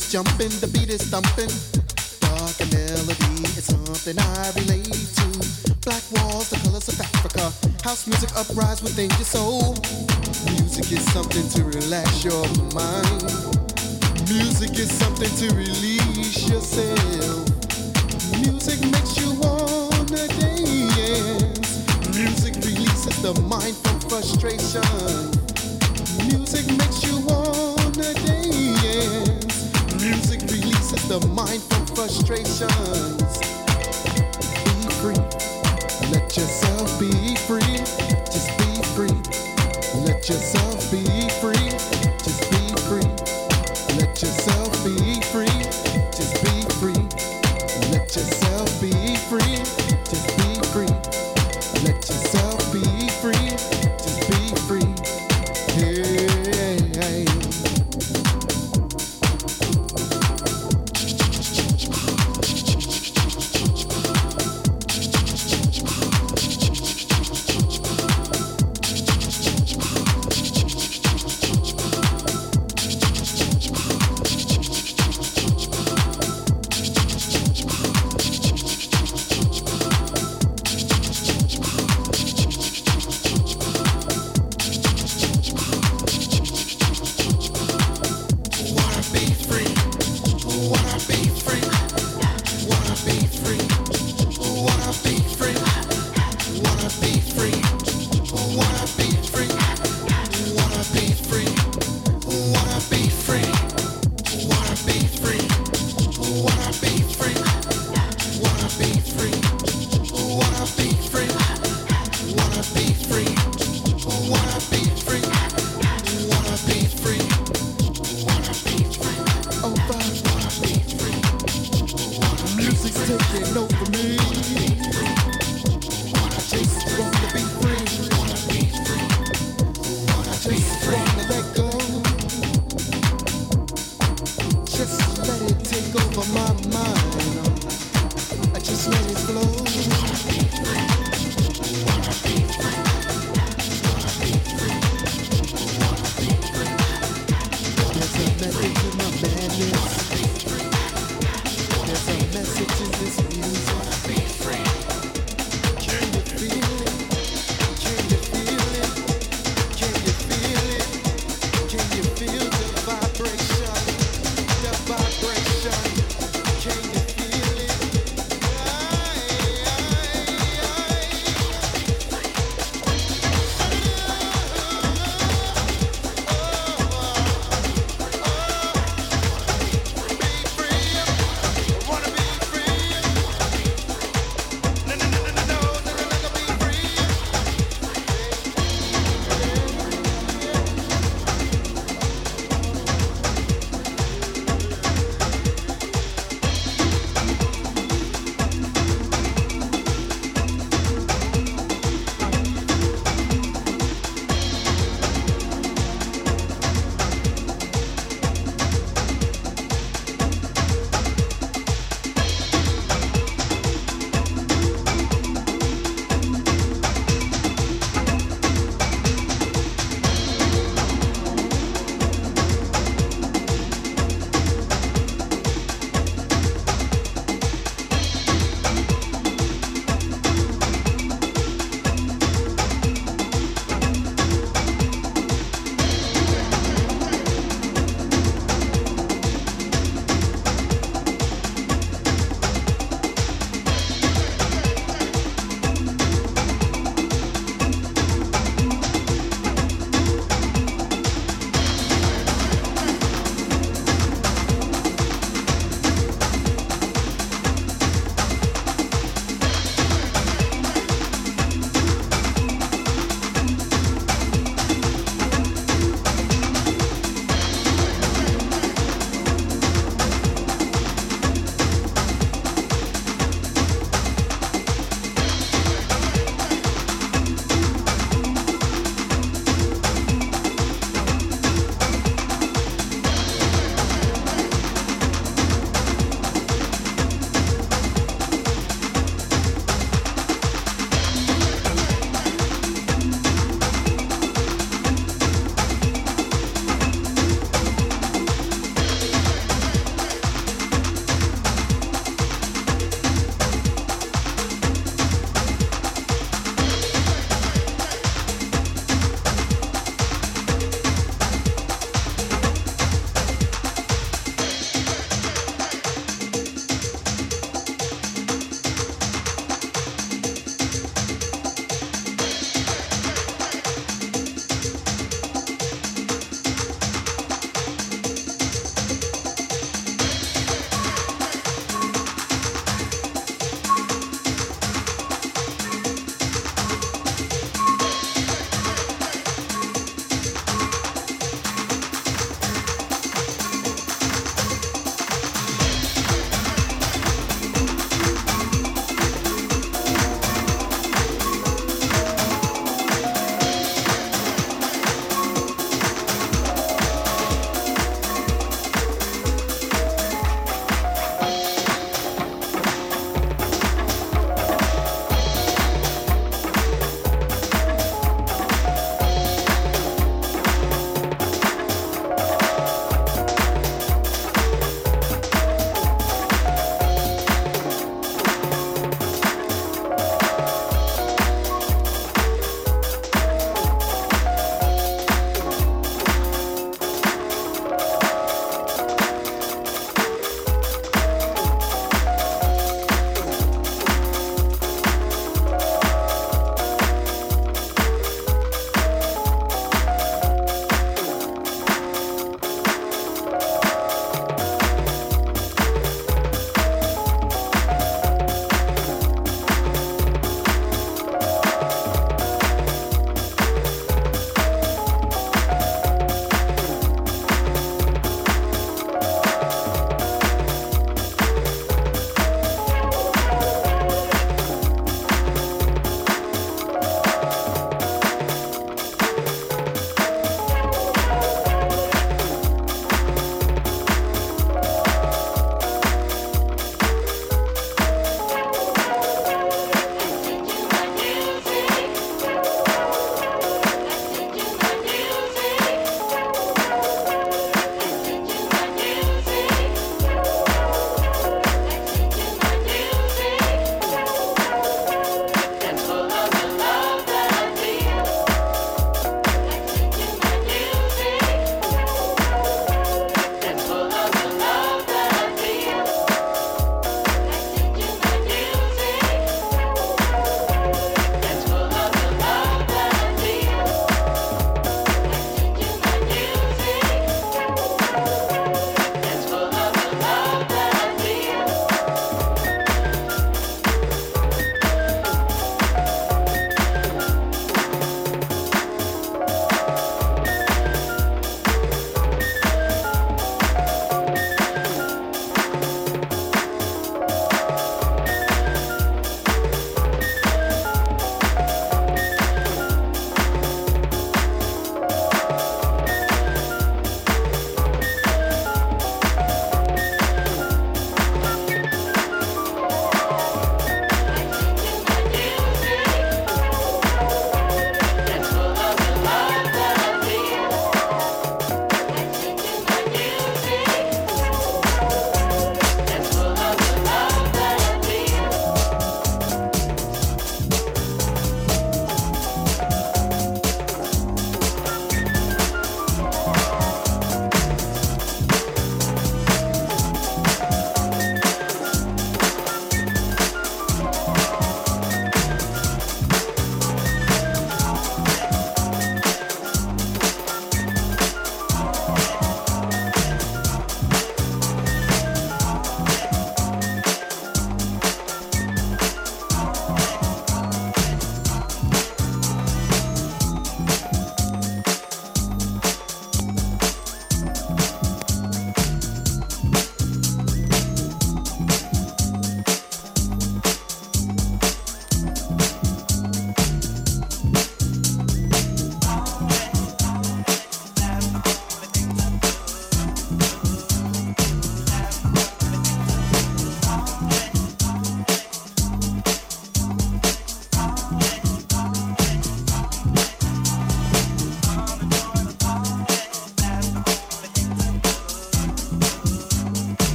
jumping, the beat is thumping. Dark melody is something I relate to. Black walls, the colors of Africa. House music uprise within your soul. Music is something to relax your mind. Music is something to release yourself. Music makes you wanna dance. Music releases the mind from frustration. The mind from frustrations. Be free. Let yourself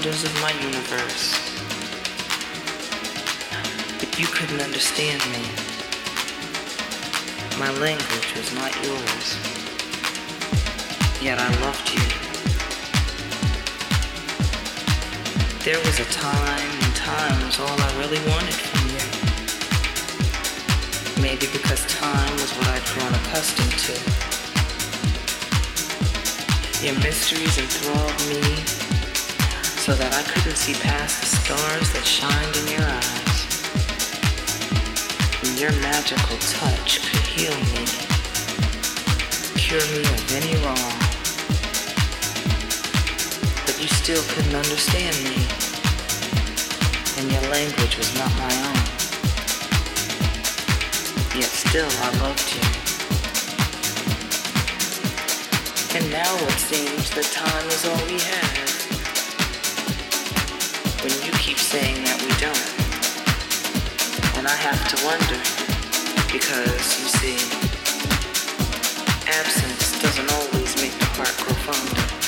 wonders of my universe. But you couldn't understand me. My language was not yours. Yet I loved you. There was a time and time was all I really wanted from you. Maybe because time was what I'd grown accustomed to. Your mysteries enthralled me so that I couldn't see past the stars that shined in your eyes. And your magical touch could heal me, cure me of any wrong. But you still couldn't understand me, and your language was not my own. Yet still I loved you. And now it seems that time is all we have. Keep saying that we don't. And I have to wonder, because you see, absence doesn't always make the heart grow fonder.